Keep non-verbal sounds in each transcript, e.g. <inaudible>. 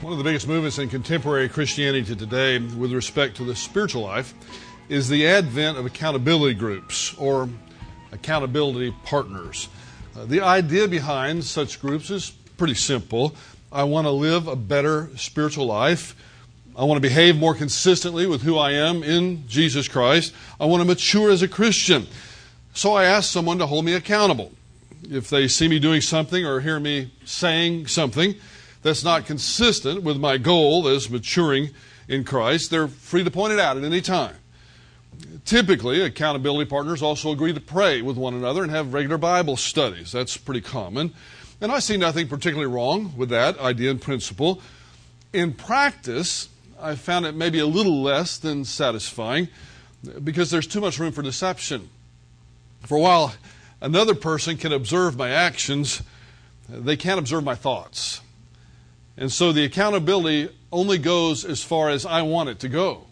One of the biggest movements in contemporary Christianity today with respect to the spiritual life is the advent of accountability groups or accountability partners. Uh, the idea behind such groups is pretty simple. I want to live a better spiritual life. I want to behave more consistently with who I am in Jesus Christ. I want to mature as a Christian. So I ask someone to hold me accountable. If they see me doing something or hear me saying something that's not consistent with my goal as maturing in Christ, they're free to point it out at any time. Typically, accountability partners also agree to pray with one another and have regular Bible studies. That's pretty common. And I see nothing particularly wrong with that idea and principle. In practice, I found it maybe a little less than satisfying because there's too much room for deception. For a while, another person can observe my actions, they can't observe my thoughts. And so the accountability only goes as far as I want it to go.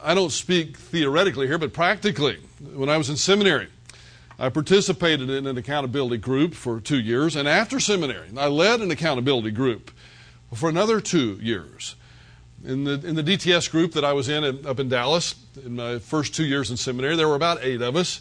I don't speak theoretically here, but practically. When I was in seminary, I participated in an accountability group for two years, and after seminary, I led an accountability group for another two years. In the, in the DTS group that I was in, up in Dallas, in my first two years in seminary, there were about eight of us.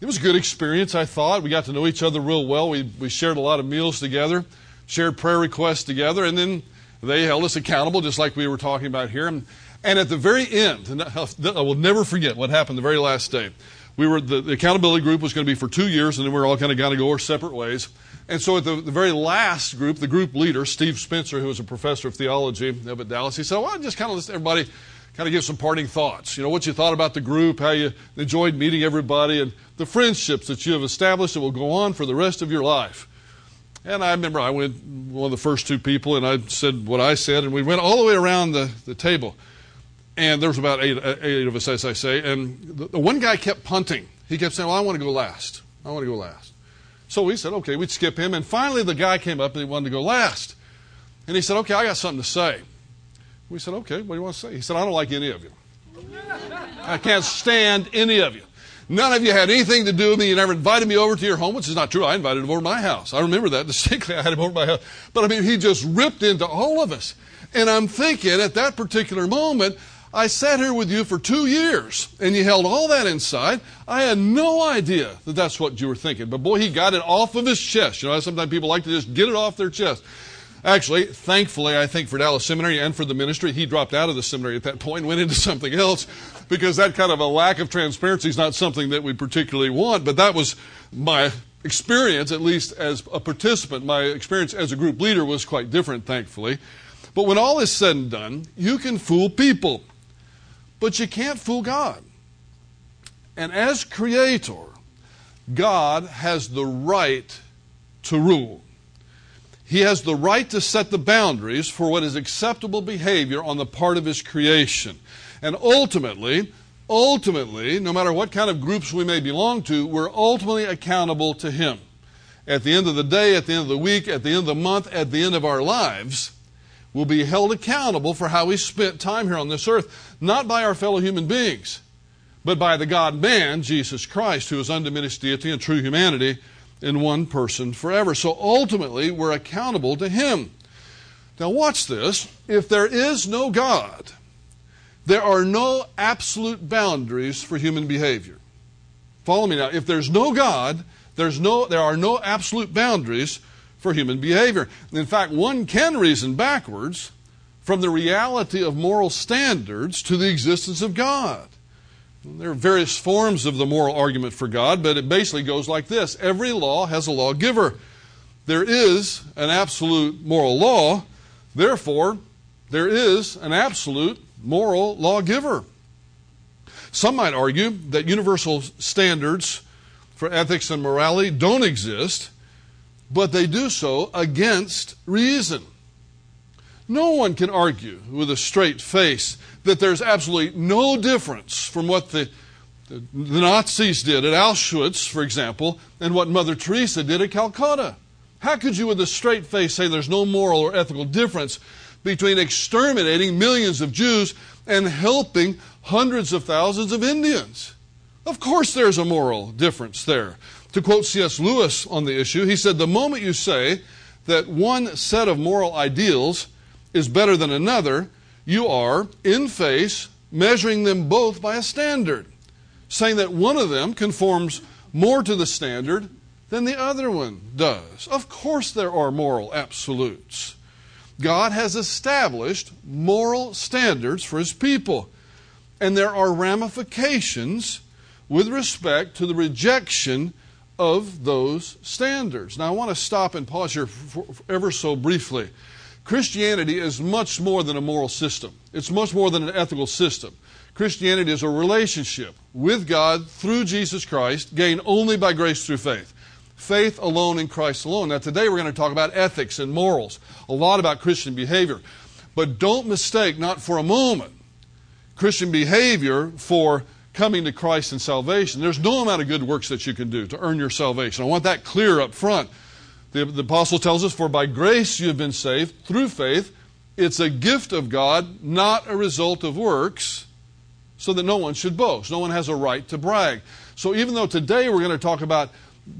It was a good experience, I thought. We got to know each other real well. We, we shared a lot of meals together, shared prayer requests together, and then they held us accountable, just like we were talking about here. And, and at the very end, I will never forget what happened the very last day. We were the, the accountability group was going to be for two years, and then we were all kind of going to go our separate ways. And so at the, the, very last group, the group leader, Steve Spencer, who was a professor of theology up at Dallas, he said, "Well, just kind of let everybody kind of give some parting thoughts. You know, what you thought about the group, how you enjoyed meeting everybody, and the friendships that you have established that will go on for the rest of your life. And I remember I went one of the first two people, and I said what I said, and we went all the way around the, the table. And there was about eight, eight of us, as I say, and the, the one guy kept punting. He kept saying, well, I want to go last. I want to go last. So we said, okay, we'd skip him. And finally, the guy came up and he wanted to go last. And he said, okay, I got something to say. We said, okay, what do you want to say? He said, I don't like any of you. I can't stand any of you. None of you had anything to do with me. You never invited me over to your home, which is not true. I invited him over to my house. I remember that <laughs> distinctly. I had him over to my house. But I mean, he just ripped into all of us. And I'm thinking at that particular moment, I sat here with you for two years and you held all that inside. I had no idea that that's what you were thinking. But boy, he got it off of his chest. You know, sometimes people like to just get it off their chest. Actually, thankfully, I think for Dallas Seminary and for the ministry, he dropped out of the seminary at that point and went into something else because that kind of a lack of transparency is not something that we particularly want. But that was my experience, at least as a participant. My experience as a group leader was quite different, thankfully. But when all is said and done, you can fool people, but you can't fool God. And as creator, God has the right to rule. He has the right to set the boundaries for what is acceptable behavior on the part of His creation. And ultimately, ultimately, no matter what kind of groups we may belong to, we're ultimately accountable to Him. At the end of the day, at the end of the week, at the end of the month, at the end of our lives, we'll be held accountable for how we spent time here on this earth, not by our fellow human beings, but by the God man, Jesus Christ, who is undiminished deity and true humanity in one person forever. So ultimately, we're accountable to Him. Now, watch this. If there is no God, there are no absolute boundaries for human behavior. Follow me now. If there's no God, there's no, there are no absolute boundaries for human behavior. In fact, one can reason backwards from the reality of moral standards to the existence of God. There are various forms of the moral argument for God, but it basically goes like this Every law has a lawgiver. There is an absolute moral law, therefore, there is an absolute moral lawgiver. Some might argue that universal standards for ethics and morality don't exist, but they do so against reason. No one can argue with a straight face that there's absolutely no difference from what the, the, Nazis did at Auschwitz, for example, and what Mother Teresa did at Calcutta. How could you, with a straight face, say there's no moral or ethical difference between exterminating millions of Jews and helping hundreds of thousands of Indians? Of course, there's a moral difference there. To quote C.S. Lewis on the issue, he said, The moment you say that one set of moral ideals is better than another, you are, in face, measuring them both by a standard, saying that one of them conforms more to the standard than the other one does. Of course, there are moral absolutes. God has established moral standards for his people, and there are ramifications with respect to the rejection of those standards. Now, I want to stop and pause here for, for ever so briefly. Christianity is much more than a moral system, it's much more than an ethical system. Christianity is a relationship with God through Jesus Christ, gained only by grace through faith. Faith alone in Christ alone. Now, today we're going to talk about ethics and morals, a lot about Christian behavior. But don't mistake, not for a moment, Christian behavior for coming to Christ and salvation. There's no amount of good works that you can do to earn your salvation. I want that clear up front. The, the apostle tells us, For by grace you have been saved through faith. It's a gift of God, not a result of works, so that no one should boast. No one has a right to brag. So even though today we're going to talk about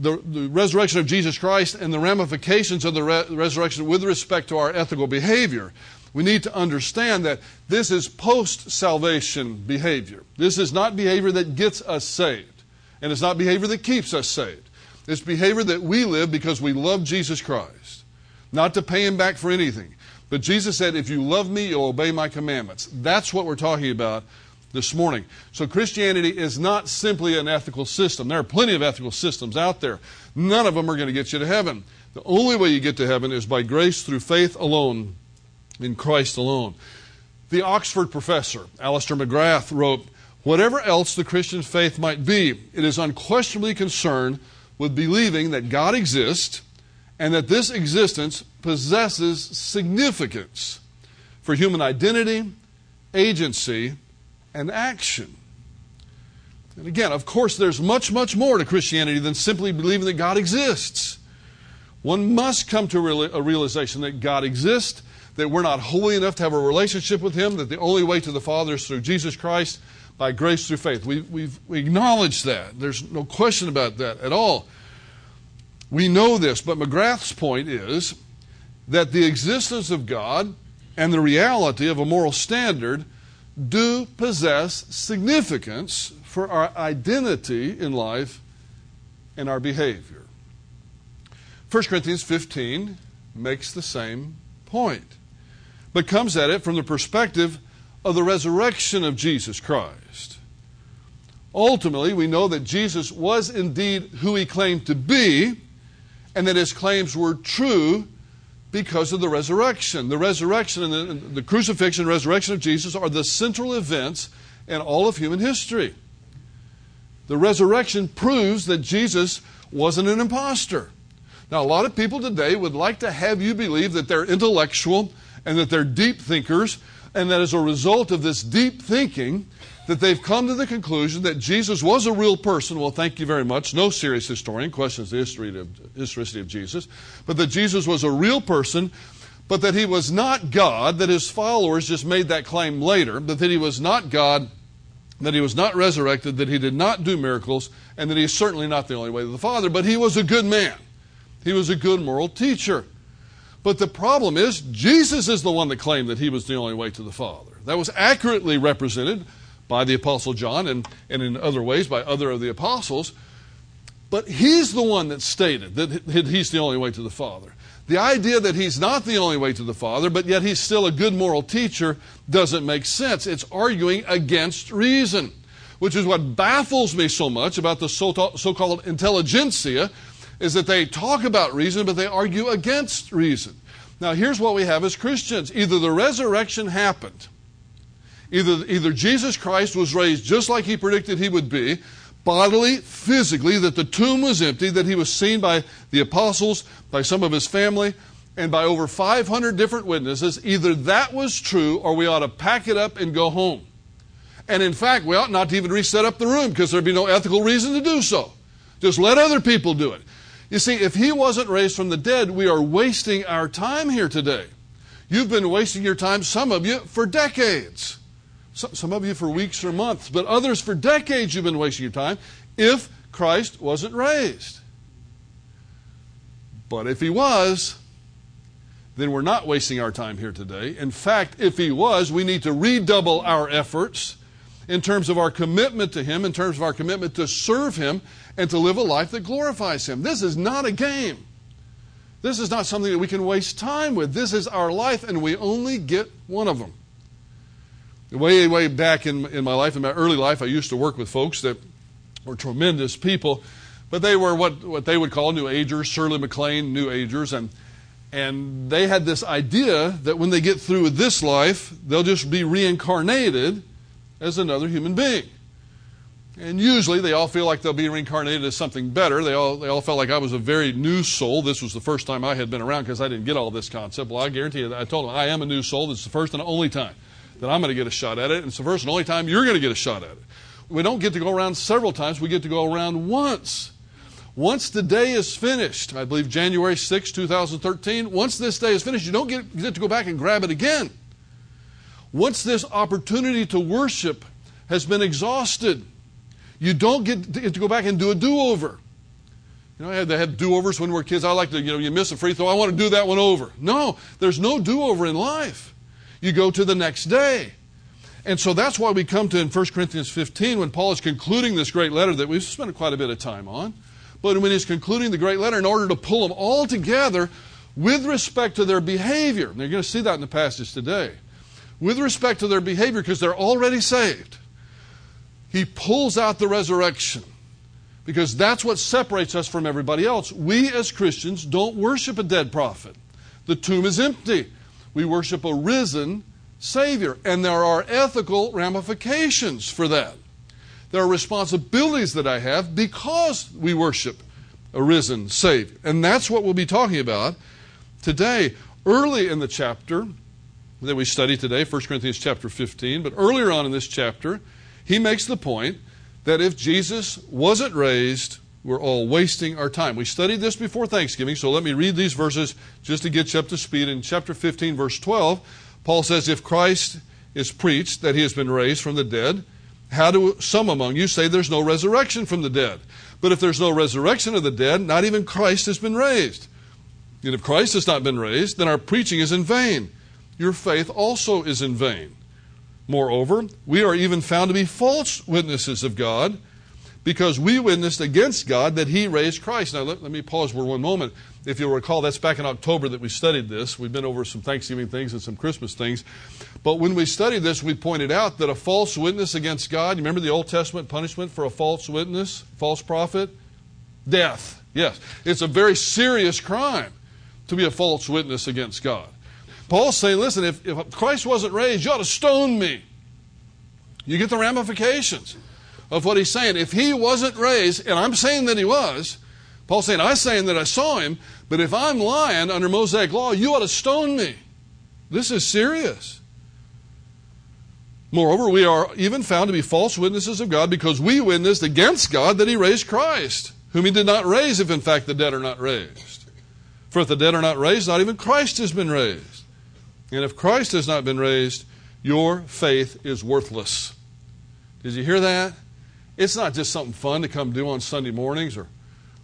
the, the resurrection of Jesus Christ and the ramifications of the re- resurrection with respect to our ethical behavior, we need to understand that this is post salvation behavior. This is not behavior that gets us saved, and it's not behavior that keeps us saved. It's behavior that we live because we love Jesus Christ, not to pay him back for anything. But Jesus said, If you love me, you'll obey my commandments. That's what we're talking about this morning. So Christianity is not simply an ethical system. There are plenty of ethical systems out there. None of them are going to get you to heaven. The only way you get to heaven is by grace through faith alone in Christ alone. The Oxford professor, Alister McGrath, wrote Whatever else the Christian faith might be, it is unquestionably concerned with believing that God exists and that this existence possesses significance for human identity, agency, and action. And again, of course, there's much, much more to Christianity than simply believing that God exists. One must come to a realization that God exists that we're not holy enough to have a relationship with Him, that the only way to the Father is through Jesus Christ by grace through faith. We, we've, we acknowledge that. There's no question about that at all. We know this, but McGrath's point is that the existence of God and the reality of a moral standard do possess significance for our identity in life and our behavior. 1 Corinthians 15 makes the same point but comes at it from the perspective of the resurrection of Jesus Christ. Ultimately, we know that Jesus was indeed who he claimed to be, and that his claims were true because of the resurrection. The resurrection and the, the crucifixion and resurrection of Jesus are the central events in all of human history. The resurrection proves that Jesus wasn't an impostor. Now, a lot of people today would like to have you believe that they're intellectual and that they're deep thinkers, and that as a result of this deep thinking, that they've come to the conclusion that Jesus was a real person. Well, thank you very much. No serious historian questions the history of, historicity of Jesus, but that Jesus was a real person, but that he was not God, that his followers just made that claim later, but that he was not God, that he was not resurrected, that he did not do miracles, and that he is certainly not the only way to the Father, but he was a good man. He was a good moral teacher. But the problem is, Jesus is the one that claimed that he was the only way to the Father. That was accurately represented by the Apostle John and, and in other ways by other of the apostles. But he's the one that stated that he's the only way to the Father. The idea that he's not the only way to the Father, but yet he's still a good moral teacher, doesn't make sense. It's arguing against reason, which is what baffles me so much about the so called intelligentsia is that they talk about reason, but they argue against reason. Now, here's what we have as Christians either the resurrection happened, either, either Jesus Christ was raised just like he predicted he would be, bodily, physically, that the tomb was empty, that he was seen by the apostles, by some of his family, and by over 500 different witnesses. Either that was true or we ought to pack it up and go home. And in fact, we ought not to even reset up the room because there'd be no ethical reason to do so. Just let other people do it. You see, if he wasn't raised from the dead, we are wasting our time here today. You've been wasting your time, some of you, for decades. Some of you for weeks or months, but others for decades you've been wasting your time if Christ wasn't raised. But if he was, then we're not wasting our time here today. In fact, if he was, we need to redouble our efforts in terms of our commitment to him, in terms of our commitment to serve him, and to live a life that glorifies him. This is not a game. This is not something that we can waste time with. This is our life, and we only get one of them. Way, way back in, in my life, in my early life, I used to work with folks that were tremendous people, but they were what, what they would call New Agers, Shirley MacLaine New Agers, and, and they had this idea that when they get through with this life, they'll just be reincarnated as another human being. And usually they all feel like they'll be reincarnated as something better. They all, they all felt like I was a very new soul. This was the first time I had been around because I didn't get all this concept. Well, I guarantee you, I told them I am a new soul. This is the first and only time that I'm going to get a shot at it. And the first and only time you're going to get a shot at it. We don't get to go around several times. We get to go around once. Once the day is finished, I believe January 6, 2013, once this day is finished, you don't get, get to go back and grab it again. Once this opportunity to worship has been exhausted, you don't get to, get to go back and do a do over. You know, they had do overs when we were kids. I like to, you know, you miss a free throw, I want to do that one over. No, there's no do over in life. You go to the next day. And so that's why we come to in 1 Corinthians 15 when Paul is concluding this great letter that we've spent quite a bit of time on. But when he's concluding the great letter, in order to pull them all together with respect to their behavior, and you're going to see that in the passage today, with respect to their behavior because they're already saved, he pulls out the resurrection because that's what separates us from everybody else. We as Christians don't worship a dead prophet, the tomb is empty. We worship a risen Savior, and there are ethical ramifications for that. There are responsibilities that I have because we worship a risen Savior. And that's what we'll be talking about today. Early in the chapter that we study today, 1 Corinthians chapter 15, but earlier on in this chapter, he makes the point that if Jesus wasn't raised, we're all wasting our time. We studied this before Thanksgiving, so let me read these verses just to get you up to speed. In chapter 15, verse 12, Paul says, If Christ is preached that he has been raised from the dead, how do some among you say there's no resurrection from the dead? But if there's no resurrection of the dead, not even Christ has been raised. And if Christ has not been raised, then our preaching is in vain. Your faith also is in vain. Moreover, we are even found to be false witnesses of God because we witnessed against God that He raised Christ. Now, let, let, me pause for one moment. If you'll recall, that's back in October that we studied this. We've been over some Thanksgiving things and some Christmas things. But when we studied this, we pointed out that a false witness against God, you remember the Old Testament punishment for a false witness, false prophet? Death. Yes. It's a very serious crime to be a false witness against God. Paul's saying, listen, if, if Christ wasn't raised, you ought to stone me. You get the ramifications of what he's saying. If he wasn't raised, and I'm saying that he was, Paul's saying, I'm saying that I saw him, but if I'm lying under Mosaic law, you ought to stone me. This is serious. Moreover, we are even found to be false witnesses of God because we witnessed against God that he raised Christ, whom he did not raise if in fact the dead are not raised. For if the dead are not raised, not even Christ has been raised. And if Christ has not been raised, your faith is worthless. Did you hear that? It's not just something fun to come do on Sunday mornings or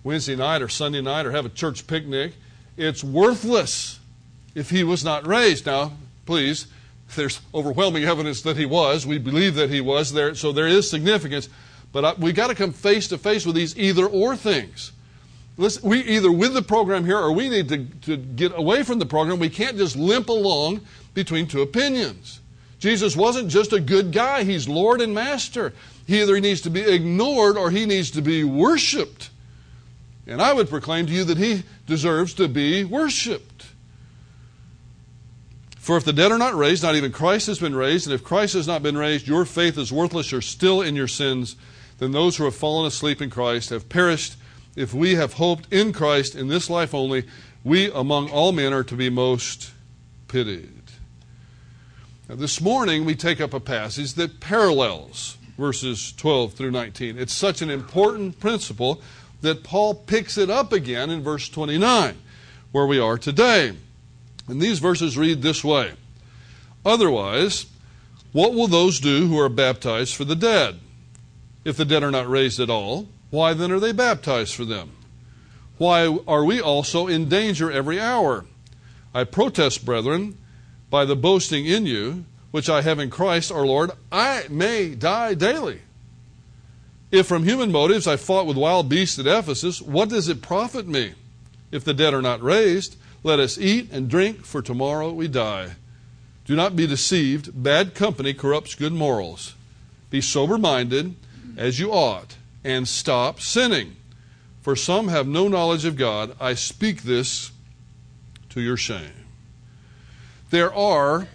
Wednesday night or Sunday night or have a church picnic. It's worthless if he was not raised. Now, please, there's overwhelming evidence that he was. We believe that he was there, so there is significance. But we got to come face to face with these either or things. Listen, we either with the program here or we need to, to get away from the program. We can't just limp along between two opinions. Jesus wasn't just a good guy, he's Lord and Master. He either needs to be ignored or he needs to be worshiped. And I would proclaim to you that he deserves to be worshiped. For if the dead are not raised, not even Christ has been raised, and if Christ has not been raised, your faith is worthless, you're still in your sins, then those who have fallen asleep in Christ have perished. If we have hoped in Christ in this life only, we among all men are to be most pitied. Now, this morning we take up a passage that parallels verses 12 through 19. It's such an important principle that Paul picks it up again in verse 29, where we are today. And these verses read this way Otherwise, what will those do who are baptized for the dead? If the dead are not raised at all, why then are they baptized for them? Why are we also in danger every hour? I protest, brethren, by the boasting in you, which I have in Christ our Lord, I may die daily. If from human motives I fought with wild beasts at Ephesus, what does it profit me? If the dead are not raised, let us eat and drink, for tomorrow we die. Do not be deceived. Bad company corrupts good morals. Be sober minded, as you ought, and stop sinning. For some have no knowledge of God. I speak this to your shame. There are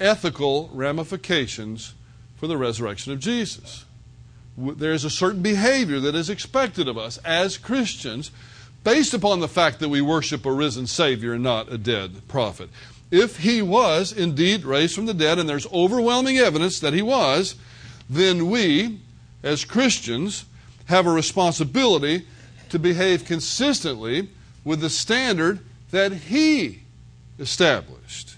ethical ramifications for the resurrection of Jesus there's a certain behavior that is expected of us as Christians based upon the fact that we worship a risen Savior and not a dead prophet. If he was indeed raised from the dead, and there's overwhelming evidence that he was, then we, as Christians, have a responsibility to behave consistently with the standard that he established.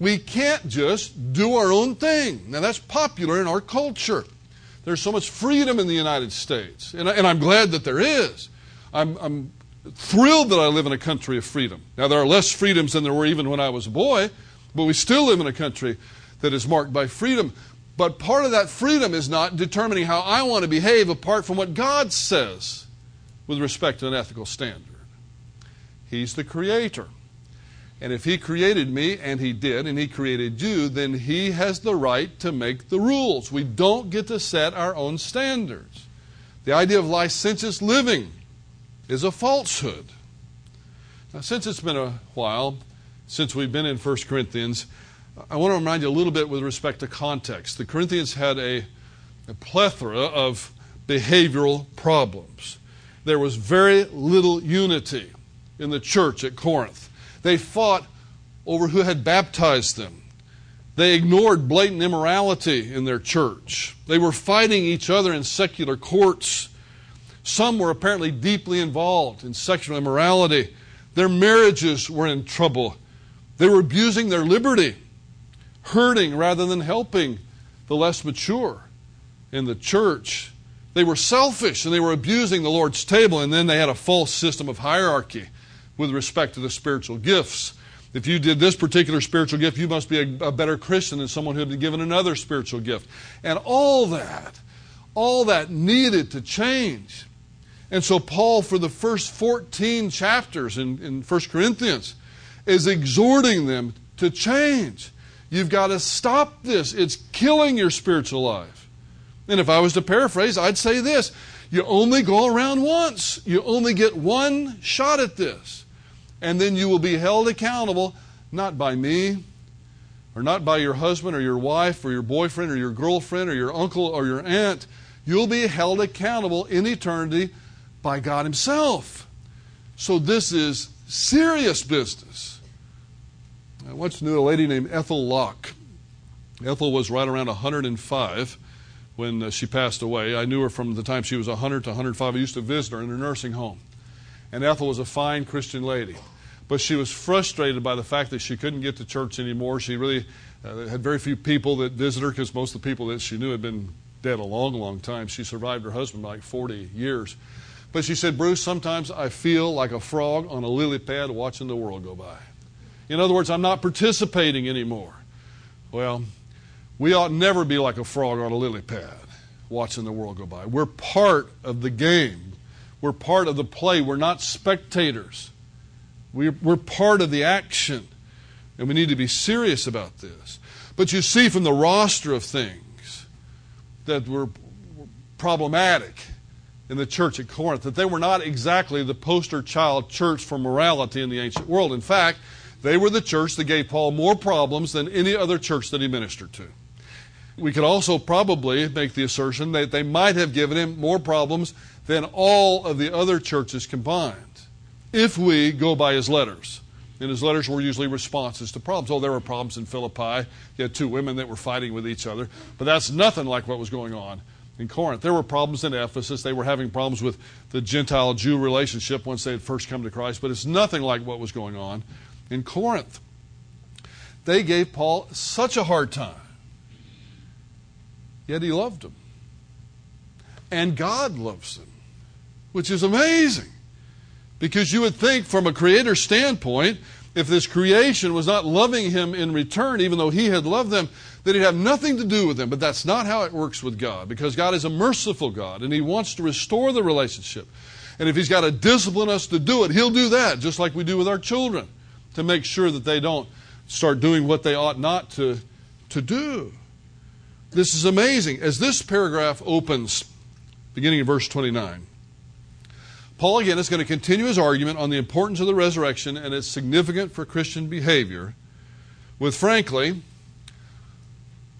We can't just do our own thing. Now, that's popular in our culture. There's so much freedom in the United States, and, I, am glad that there is. I'm, I'm thrilled that I live in a country of freedom. Now, there are less freedoms than there were even when I was a boy, but we still live in a country that is marked by freedom. But part of that freedom is not determining how I want to behave apart from what God says with respect to an ethical standard. He's the creator. And if He created me, and He did, and He created you, then He has the right to make the rules. We don't get to set our own standards. The idea of licentious living is a falsehood. Now, since it's been a while since we've been in 1 Corinthians, I want to remind you a little bit with respect to context. The Corinthians had a, a plethora of behavioral problems. There was very little unity in the church at Corinth. They fought over who had baptized them. They ignored blatant immorality in their church. They were fighting each other in secular courts. Some were apparently deeply involved in sexual immorality. Their marriages were in trouble. They were abusing their liberty, hurting rather than helping the less mature in the church. They were selfish and they were abusing the Lord's table, and then they had a false system of hierarchy with respect to the spiritual gifts. If you did this particular spiritual gift, you must be a, a, better Christian than someone who had been given another spiritual gift. And all that, all that needed to change. And so, Paul, for the first 14 chapters in, in 1 Corinthians, is exhorting them to change. You've got to stop this. It's killing your spiritual life. And if I was to paraphrase, I'd say this you only go around once, you only get one shot at this and then you will be held accountable not by me or not by your husband or your wife or your boyfriend or your girlfriend or your uncle or your aunt. You'll be held accountable in eternity by God Himself. So this is serious business. I once knew a lady named Ethel Locke. Ethel was right around 105 when uh, she passed away. I knew her from the time she was 100 to 105. I used to visit her in her nursing home. And Ethel was a fine Christian lady but she was frustrated by the fact that she couldn't get to church anymore. She really uh, had very few people that visit her because most of the people that she knew had been dead a long, long time. She survived her husband by like 40 years. But she said, Bruce, sometimes I feel like a frog on a lily pad watching the world go by. In other words, I'm not participating anymore. Well, we ought never be like a frog on a lily pad watching the world go by. We're part of the game, we're part of the play. We're not spectators. We're, we're part of the action, and we need to be serious about this. But you see from the roster of things that were problematic in the church at Corinth that they were not exactly the poster child church for morality in the ancient world. In fact, they were the church that gave Paul more problems than any other church that he ministered to. We could also probably make the assertion that they might have given him more problems than all of the other churches combined if we go by his letters. And his letters were usually responses to problems. Oh, there were problems in Philippi. You had two women that were fighting with each other. But that's nothing like what was going on in Corinth. There were problems in Ephesus. They were having problems with the Gentile Jew relationship once they had first come to Christ. But it's nothing like what was going on in Corinth. They gave Paul such a hard time. Yet he loved them. And God loves them, which is amazing. Because you would think, from a creator standpoint, if this creation was not loving him in return, even though he had loved them, that he'd have nothing to do with them. But that's not how it works with God, because God is a merciful God, and he wants to restore the relationship. And if he's got to discipline us to do it, he'll do that, just like we do with our children, to make sure that they don't start doing what they ought not to, to do. This is amazing. As this paragraph opens, beginning in verse 29, Paul again is going to continue his argument on the importance of the resurrection and its significance for Christian behavior with, frankly,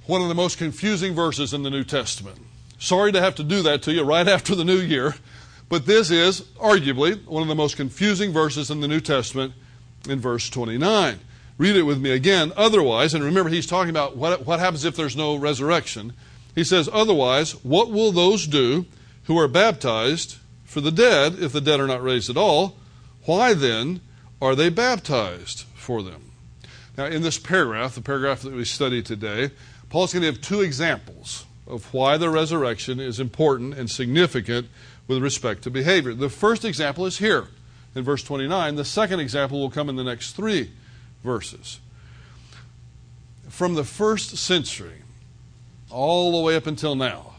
one of the most confusing verses in the New Testament. Sorry to have to do that to you right <laughs> after the new year, but this is arguably one of the most confusing verses in the New Testament in verse 29. Read it with me again. Otherwise, and remember, he's talking about what, what happens if there's no resurrection. He says, Otherwise, what will those do who are baptized for the dead if the dead are not raised at all? Why then are they baptized for them? Now, in this paragraph, the paragraph that we study today, Paul's going to give two examples of why the resurrection is important and significant with respect to behavior. The first example is here in verse 29. The second example will come in the next three verses. From the first century all the way up until now,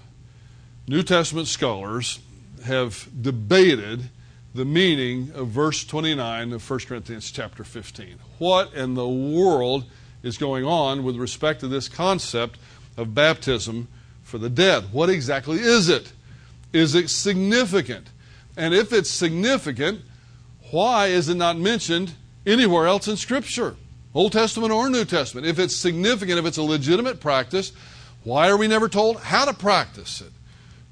New Testament scholars have debated the meaning of verse 29 of 1 Corinthians chapter 15. What in the world is going on with respect to this concept of baptism for the dead? What exactly is it? Is it significant? And if it's significant, why is it not mentioned anywhere else in Scripture, Old Testament or New Testament. If it's significant, if it's a legitimate practice, why are we never told how to practice it?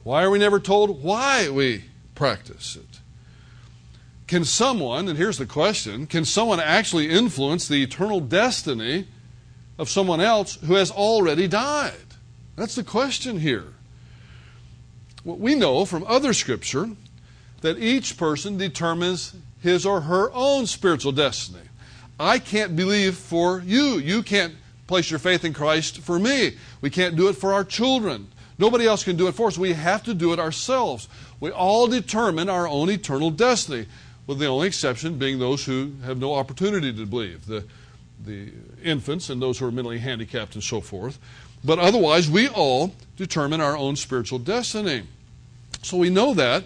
Why are we never told why we practice it? Can someone, and here's the question, can someone actually influence the eternal destiny of someone else who has already died? That's the question here. What we know from other scripture that each person determines his or her own spiritual destiny. I can't believe for you. You can't place your faith in Christ for me. We can't do it for our children. Nobody else can do it for us. We have to do it ourselves. We all determine our own eternal destiny, with the only exception being those who have no opportunity to believe the, the infants and those who are mentally handicapped and so forth. But otherwise, we all determine our own spiritual destiny. So we know that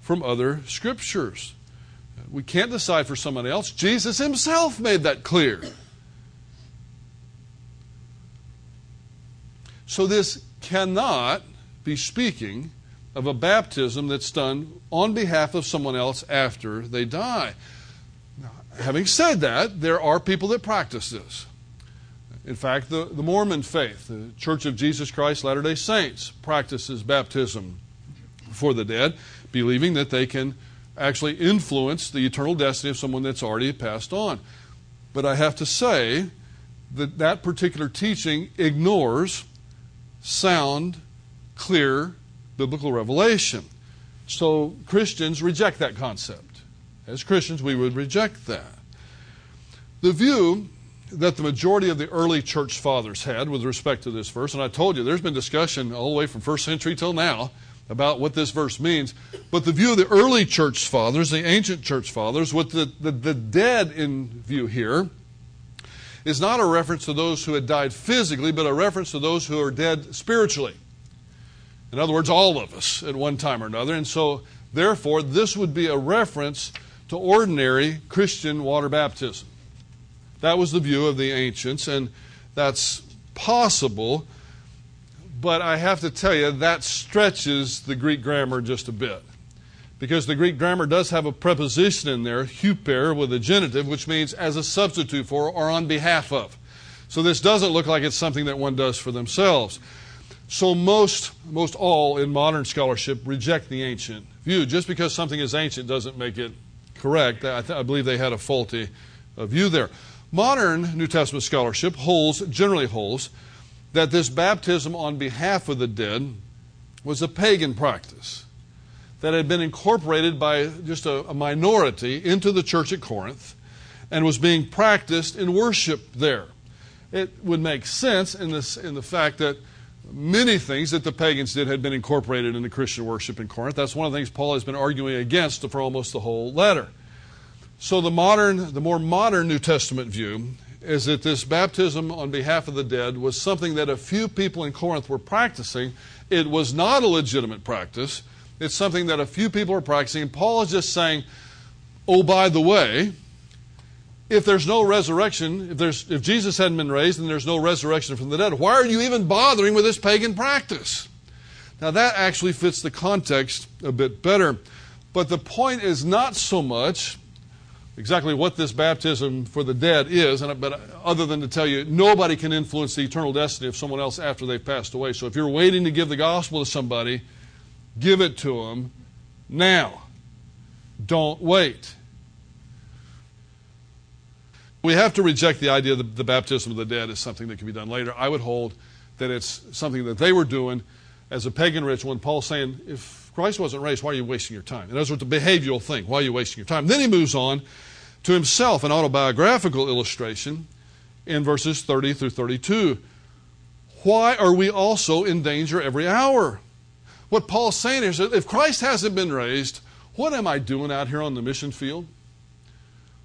from other scriptures. We can't decide for someone else. Jesus himself made that clear. So this cannot be speaking of a baptism that's done on behalf of someone else after they die. Now, having said that, there are people that practice this. In fact, the, the Mormon faith, the Church of Jesus Christ Latter day Saints, practices baptism for the dead, believing that they can actually influence the eternal destiny of someone that's already passed on. But I have to say that that particular teaching ignores sound, clear biblical revelation. So Christians reject that concept. As Christians, we would reject that. The view that the majority of the early church fathers had with respect to this verse, and I told you there's been discussion all the way from first century till now about what this verse means. But the view of the early church fathers, the ancient church fathers, with the, the, the dead in view here, is not a reference to those who had died physically, but a reference to those who are dead spiritually. In other words, all of us at one time or another. And so, therefore, this would be a reference to ordinary Christian water baptism. That was the view of the ancients, and that's possible, but I have to tell you, that stretches the Greek grammar just a bit. Because the Greek grammar does have a preposition in there, huper, with a genitive, which means as a substitute for or on behalf of. So this doesn't look like it's something that one does for themselves. So most, most all in modern scholarship reject the ancient view. Just because something is ancient doesn't make it correct. I, th- I believe they had a faulty uh, view there. Modern New Testament scholarship holds, generally holds, that this baptism on behalf of the dead was a pagan practice that had been incorporated by just a, a minority into the church at Corinth and was being practiced in worship there. It would make sense in, this, in the fact that many things that the pagans did had been incorporated into Christian worship in Corinth. That's one of the things Paul has been arguing against for almost the whole letter. So the modern, the more modern New Testament view is that this baptism on behalf of the dead was something that a few people in Corinth were practicing. It was not a legitimate practice. It's something that a few people are practicing. And Paul is just saying, oh, by the way, if there's no resurrection, if, there's, if Jesus hadn't been raised and there's no resurrection from the dead, why are you even bothering with this pagan practice? Now, that actually fits the context a bit better. But the point is not so much exactly what this baptism for the dead is, but other than to tell you, nobody can influence the eternal destiny of someone else after they've passed away. So if you're waiting to give the gospel to somebody, give it to them now. Don't wait. We have to reject the idea that the baptism of the dead is something that can be done later. I would hold that it's something that they were doing as a pagan ritual. And Paul's saying, if Christ wasn't raised, why are you wasting your time? In other words, the behavioral thing. Why are you wasting your time? Then he moves on to himself, an autobiographical illustration in verses 30 through 32. Why are we also in danger every hour? What Paul's saying is if Christ hasn't been raised, what am I doing out here on the mission field?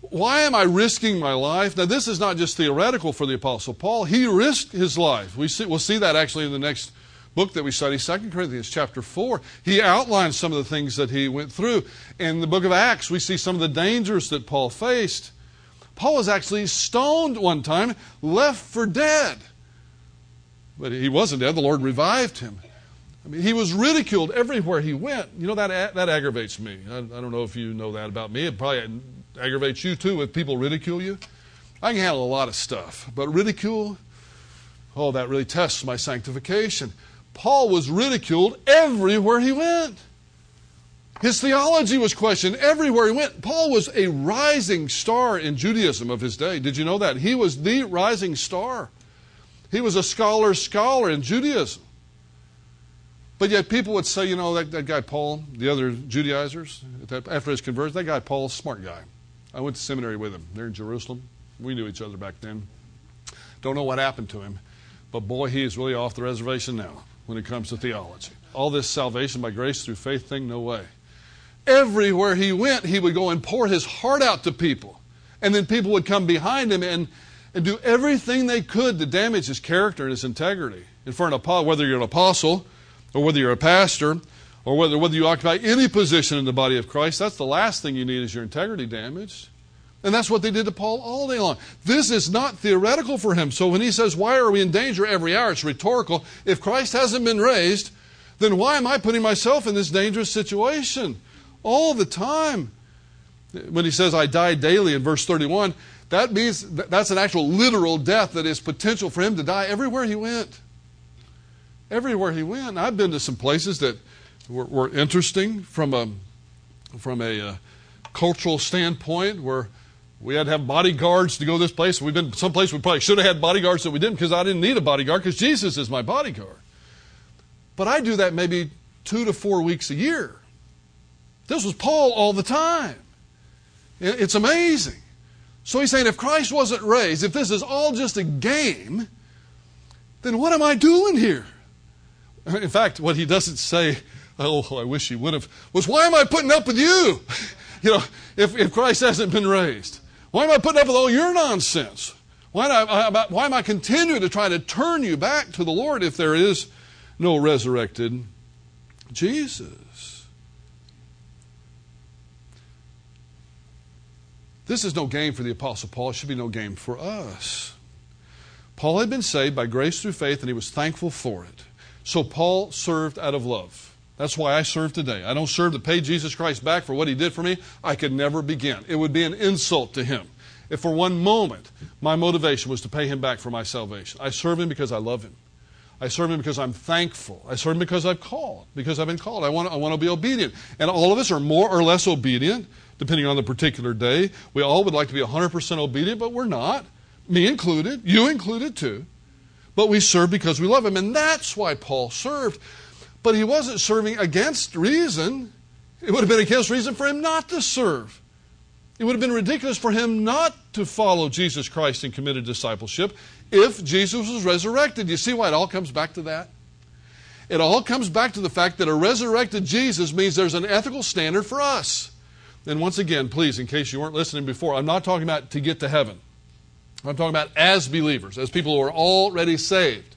Why am I risking my life? Now, this is not just theoretical for the Apostle Paul. He risked his life. We see, we'll see that actually in the next book that we study, 2 Corinthians chapter 4. He outlines some of the things that he went through. In the book of Acts, we see some of the dangers that Paul faced. Paul was actually stoned one time, left for dead. But he wasn't dead. The Lord revived him. I mean, he was ridiculed everywhere he went. You know, that, that aggravates me. I, I don't know if you know that about me. It probably aggravates you too if people ridicule you. I can handle a lot of stuff, but ridicule, oh, that really tests my sanctification. Paul was ridiculed everywhere he went. His theology was questioned everywhere he went. Paul was a rising star in Judaism of his day. Did you know that? He was the rising star. He was a scholar's scholar in Judaism. But yet people would say, you know, that, that guy Paul, the other Judaizers, after his conversion, that guy Paul, smart guy. I went to seminary with him there in Jerusalem. We knew each other back then. Don't know what happened to him, but boy, he is really off the reservation now when it comes to theology. All this salvation by grace through faith thing, no way. Everywhere he went, he would go and pour his heart out to people. And then people would come behind him and, and do everything they could to damage his character and his integrity. And for an apostle, whether you're an apostle or whether you're a pastor or whether, whether you occupy any position in the body of Christ, that's the last thing you need is your integrity damaged. And that's what they did to Paul all day long. This is not theoretical for him. So when he says, Why are we in danger every hour? It's rhetorical. If Christ hasn't been raised, then why am I putting myself in this dangerous situation? All the time. When he says, I die daily in verse 31, that means that's an actual literal death that is potential for him to die everywhere he went. Everywhere he went. I've been to some places that were, were interesting from a, from a uh, cultural standpoint where we had to have bodyguards to go this place. We've been someplace we probably should have had bodyguards that we didn't because I didn't need a bodyguard because Jesus is my bodyguard. But I do that maybe two to four weeks a year. This was Paul all the time. It's amazing. So he's saying if Christ wasn't raised, if this is all just a game, then what am I doing here? In fact, what he doesn't say, oh, I wish he would have, was why am I putting up with you? <laughs> you know, if, if Christ hasn't been raised. Why am I putting up with all your nonsense? Why, I, uh, uh, why am I continuing to try to turn you back to the Lord if there is no resurrected Jesus? This is no game for the Apostle Paul. It should be no game for us. Paul had been saved by grace through faith, and he was thankful for it. So Paul served out of love. That's why I serve today. I don't serve to pay Jesus Christ back for what he did for me. I could never begin. It would be an insult to him if for one moment my motivation was to pay him back for my salvation. I serve him because I love him. I serve him because I'm thankful. I serve him because I've called, because I've been called. I want, I want to be obedient. And all of us are more or less obedient, depending on the particular day. We all would like to be 100% obedient, but we're not. Me included, you included too. But we serve because we love him. And that's why Paul served. But he wasn't serving against reason. It would have been against reason for him not to serve. It would have been ridiculous for him not to follow Jesus Christ in committed discipleship if Jesus was resurrected. You see why it all comes back to that? It all comes back to the fact that a resurrected Jesus means there's an ethical standard for us. and once again, please, in case you weren't listening before, I'm not talking about to get to heaven. I'm talking about as believers, as people who are already saved.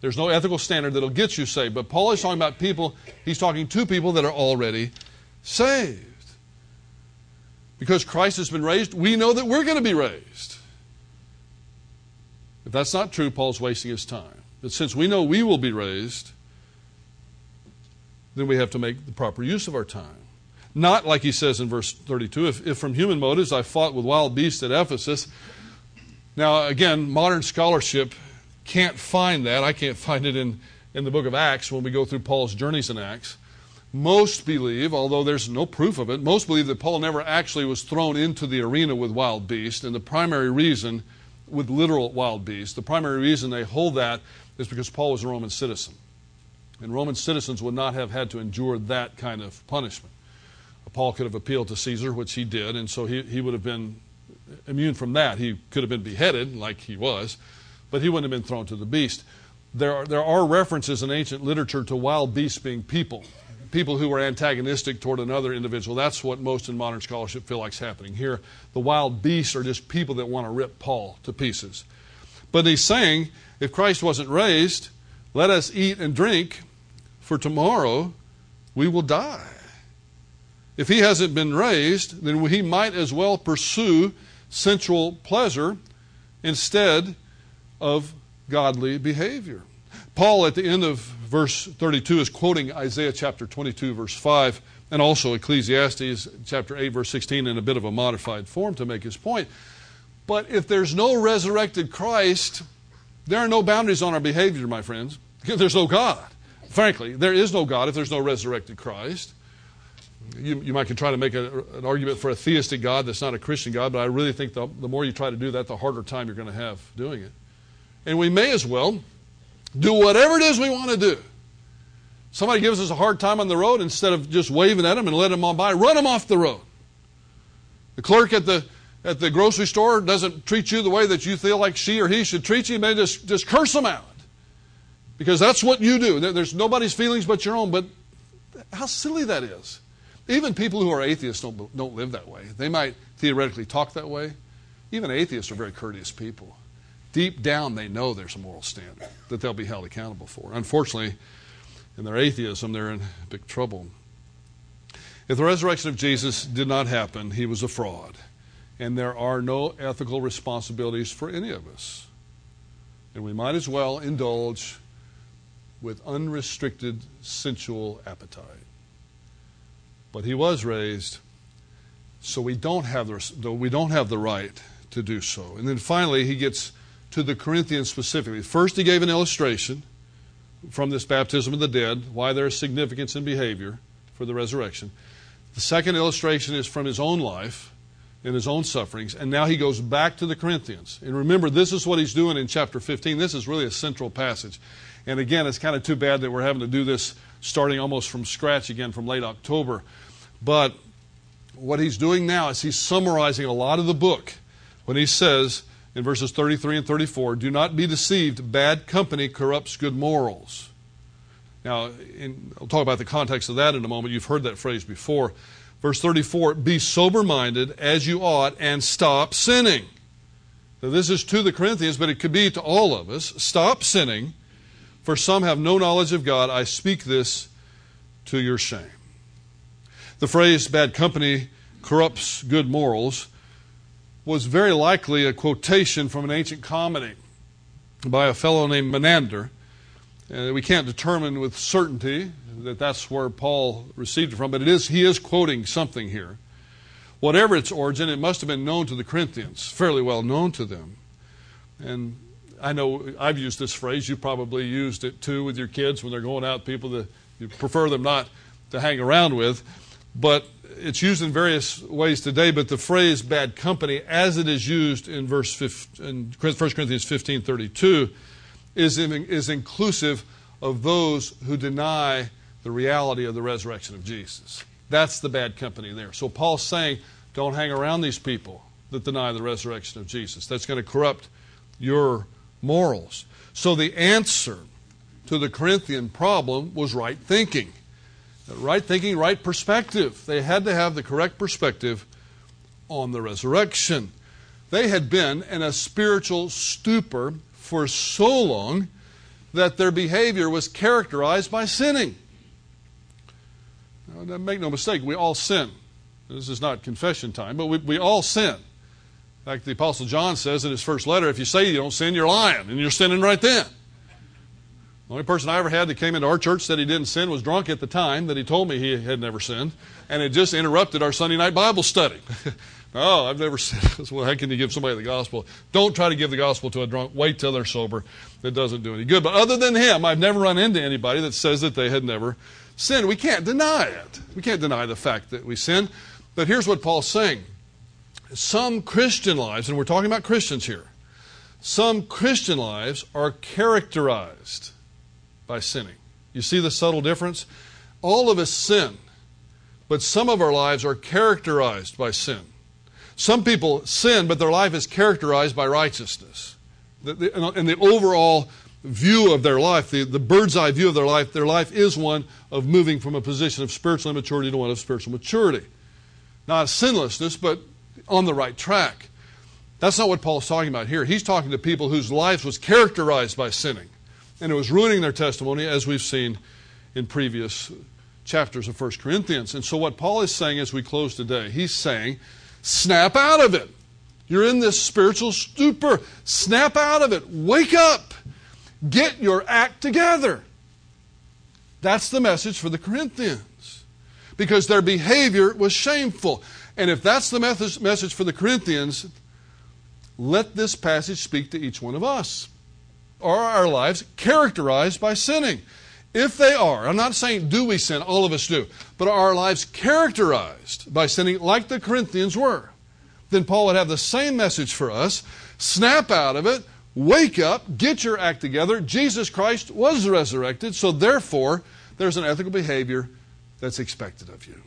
There's no ethical standard that'll get you saved. But Paul is talking about people, he's talking to people that are already saved. Because Christ has been raised, we know that we're going to be raised. If that's not true, Paul's wasting his time. But since we know we will be raised, then we have to make the proper use of our time. Not like he says in verse 32 if, if from human motives I fought with wild beasts at Ephesus. Now, again, modern scholarship can't find that. I can't find it in, in the book of Acts when we go through Paul's journeys in Acts. Most believe, although there's no proof of it, most believe that Paul never actually was thrown into the arena with wild beasts. And the primary reason, with literal wild beasts, the primary reason they hold that is because Paul was a Roman citizen. And Roman citizens would not have had to endure that kind of punishment. Paul could have appealed to Caesar, which he did, and so he, he would have been immune from that. He could have been beheaded, like he was, but he wouldn't have been thrown to the beast. There are, there are references in ancient literature to wild beasts being people, people who were antagonistic toward another individual. That's what most in modern scholarship feel like is happening here. The wild beasts are just people that want to rip Paul to pieces. But he's saying, if Christ wasn't raised, let us eat and drink, for tomorrow we will die. If he hasn't been raised, then he might as well pursue sensual pleasure instead of godly behavior. Paul, at the end of verse 32, is quoting Isaiah chapter 22, verse 5, and also Ecclesiastes chapter 8, verse 16, in a bit of a modified form to make his point. But if there's no resurrected Christ, there are no boundaries on our behavior, my friends, <laughs> there's no God. Frankly, there is no God if there's no resurrected Christ. You, you might try to make a, an argument for a theistic God that's not a Christian God, but I really think the, the more you try to do that, the harder time you're going to have doing it. And we may as well do whatever it is we want to do. Somebody gives us a hard time on the road, instead of just waving at them and letting them on by, run them off the road. The clerk at the at the grocery store doesn't treat you the way that you feel like she or he should treat you, may just, just curse them out. Because that's what you do. There's nobody's feelings but your own. But how silly that is. Even people who are atheists don't, don't live that way. They might theoretically talk that way. Even atheists are very courteous people deep down they know there's a moral standard that they'll be held accountable for. Unfortunately, in their atheism, they're in big trouble. If the resurrection of Jesus did not happen, he was a fraud. And there are no ethical responsibilities for any of us. And we might as well indulge with unrestricted sensual appetite. But he was raised, so we don't have the, we don't have the right to do so. And then finally, he gets to the Corinthians specifically. First, he gave an illustration from this baptism of the dead, why there's significance in behavior for the resurrection. The second illustration is from his own life and his own sufferings, and now he goes back to the Corinthians. And remember, this is what he's doing in chapter 15. This is really a central passage. And again, it's kind of too bad that we're having to do this starting almost from scratch again from late October. But what he's doing now is he's summarizing a lot of the book when he says, in verses 33 and 34 do not be deceived, bad company corrupts good morals. Now, in, I'll talk about the context of that in a moment. You've heard that phrase before. Verse 34 Be sober minded as you ought and stop sinning. Now, this is to the Corinthians, but it could be to all of us. Stop sinning, for some have no knowledge of God. I speak this to your shame. The phrase bad company corrupts good morals was very likely a quotation from an ancient comedy by a fellow named Menander. Uh, we can't determine with certainty that that's where Paul received it from, but it is, he is quoting something here. Whatever its origin, it must have been known to the Corinthians, fairly well known to them. And I know I've used this phrase, you probably used it too with your kids when they're going out, people that you prefer them not to hang around with. But it's used in various ways today, but the phrase bad company, as it is used in verse 15, in 1 Corinthians 15 32, is, in, is inclusive of those who deny the reality of the resurrection of Jesus. That's the bad company there. So Paul's saying, don't hang around these people that deny the resurrection of Jesus. That's going to corrupt your morals. So the answer to the Corinthian problem was right thinking. Right thinking, right perspective. They had to have the correct perspective on the resurrection. They had been in a spiritual stupor for so long that their behavior was characterized by sinning. Now, make no mistake, we all sin. This is not confession time, but we, we all sin. In fact, the Apostle John says in his first letter if you say you don't sin, you're lying, and you're sinning right then. The only person I ever had that came into our church said he didn't sin was drunk at the time that he told me he had never sinned, and it just interrupted our Sunday night Bible study. <laughs> oh, I've never <laughs> sinned. well, how can you give somebody the gospel? Don't try to give the gospel to a drunk. Wait till they're sober. It doesn't do any good. But other than him, I've never run into anybody that says that they had never sinned. We can't deny it. We can't deny the fact that we sin. But here's what Paul's saying some Christian lives, and we're talking about Christians here, some Christian lives are characterized by sinning. You see the subtle difference? All of us sin, but some of our lives are characterized by sin. Some people sin, but their life is characterized by righteousness. In the overall view of their life, the, the bird's eye view of their life, their life is one of moving from a position of spiritual immaturity to one of spiritual maturity. Not sinlessness, but on the right track. That's not what Paul's talking about here. He's talking to people whose lives was characterized by sinning, and it was ruining their testimony, as we've seen in previous chapters of 1 Corinthians. And so, what Paul is saying as we close today, he's saying, snap out of it. You're in this spiritual stupor. Snap out of it. Wake up. Get your act together. That's the message for the Corinthians. Because their behavior was shameful. And if that's the message for the Corinthians, let this passage speak to each one of us. Are our lives characterized by sinning? If they are, I'm not saying do we sin, all of us do, but are our lives characterized by sinning like the Corinthians were? Then Paul would have the same message for us. Snap out of it, wake up, get your act together. Jesus Christ was resurrected, so therefore, there's an ethical behavior that's expected of you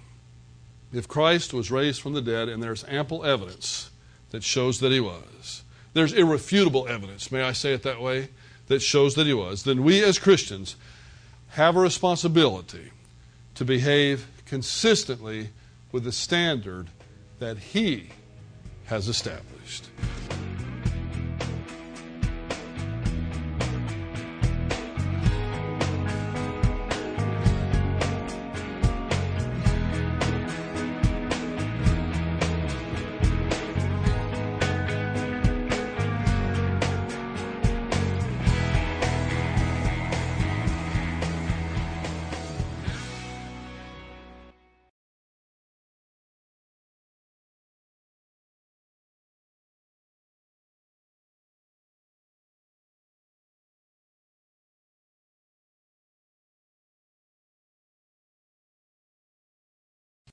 if Christ was raised from the dead, and there's ample evidence that shows that he was, there's irrefutable evidence, may I say it that way, that shows that he was, then we as Christians have a responsibility to behave consistently with the standard that he has established.